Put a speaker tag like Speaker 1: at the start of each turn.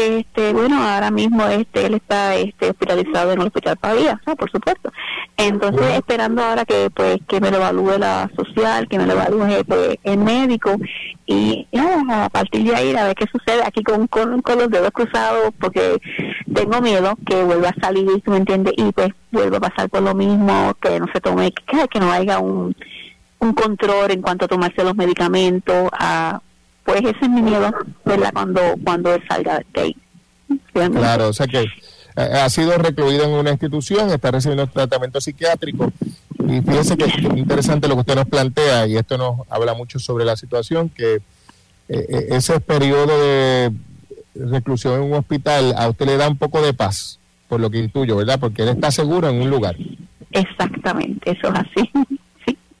Speaker 1: este, bueno, ahora mismo este, él está este, hospitalizado en el hospital Pavía, por supuesto. Entonces, esperando ahora que pues que me lo evalúe la social, que me lo evalúe pues, el médico y a partir de ahí a ver qué sucede aquí con, con, con los dedos cruzados porque tengo miedo que vuelva a salir, ¿tú me entiendes? Y pues vuelva a pasar por lo mismo, que no se tome, que, que no haya un, un control en cuanto a tomarse los medicamentos, a pues ese es mi miedo, ¿verdad? Cuando, cuando él salga de ahí.
Speaker 2: Claro, o sea que eh, ha sido recluido en una institución, está recibiendo tratamiento psiquiátrico. Y fíjese que es interesante lo que usted nos plantea, y esto nos habla mucho sobre la situación, que eh, eh, ese periodo de reclusión en un hospital a usted le da un poco de paz, por lo que intuyo, ¿verdad? Porque él está seguro en un lugar.
Speaker 1: Exactamente, eso es así.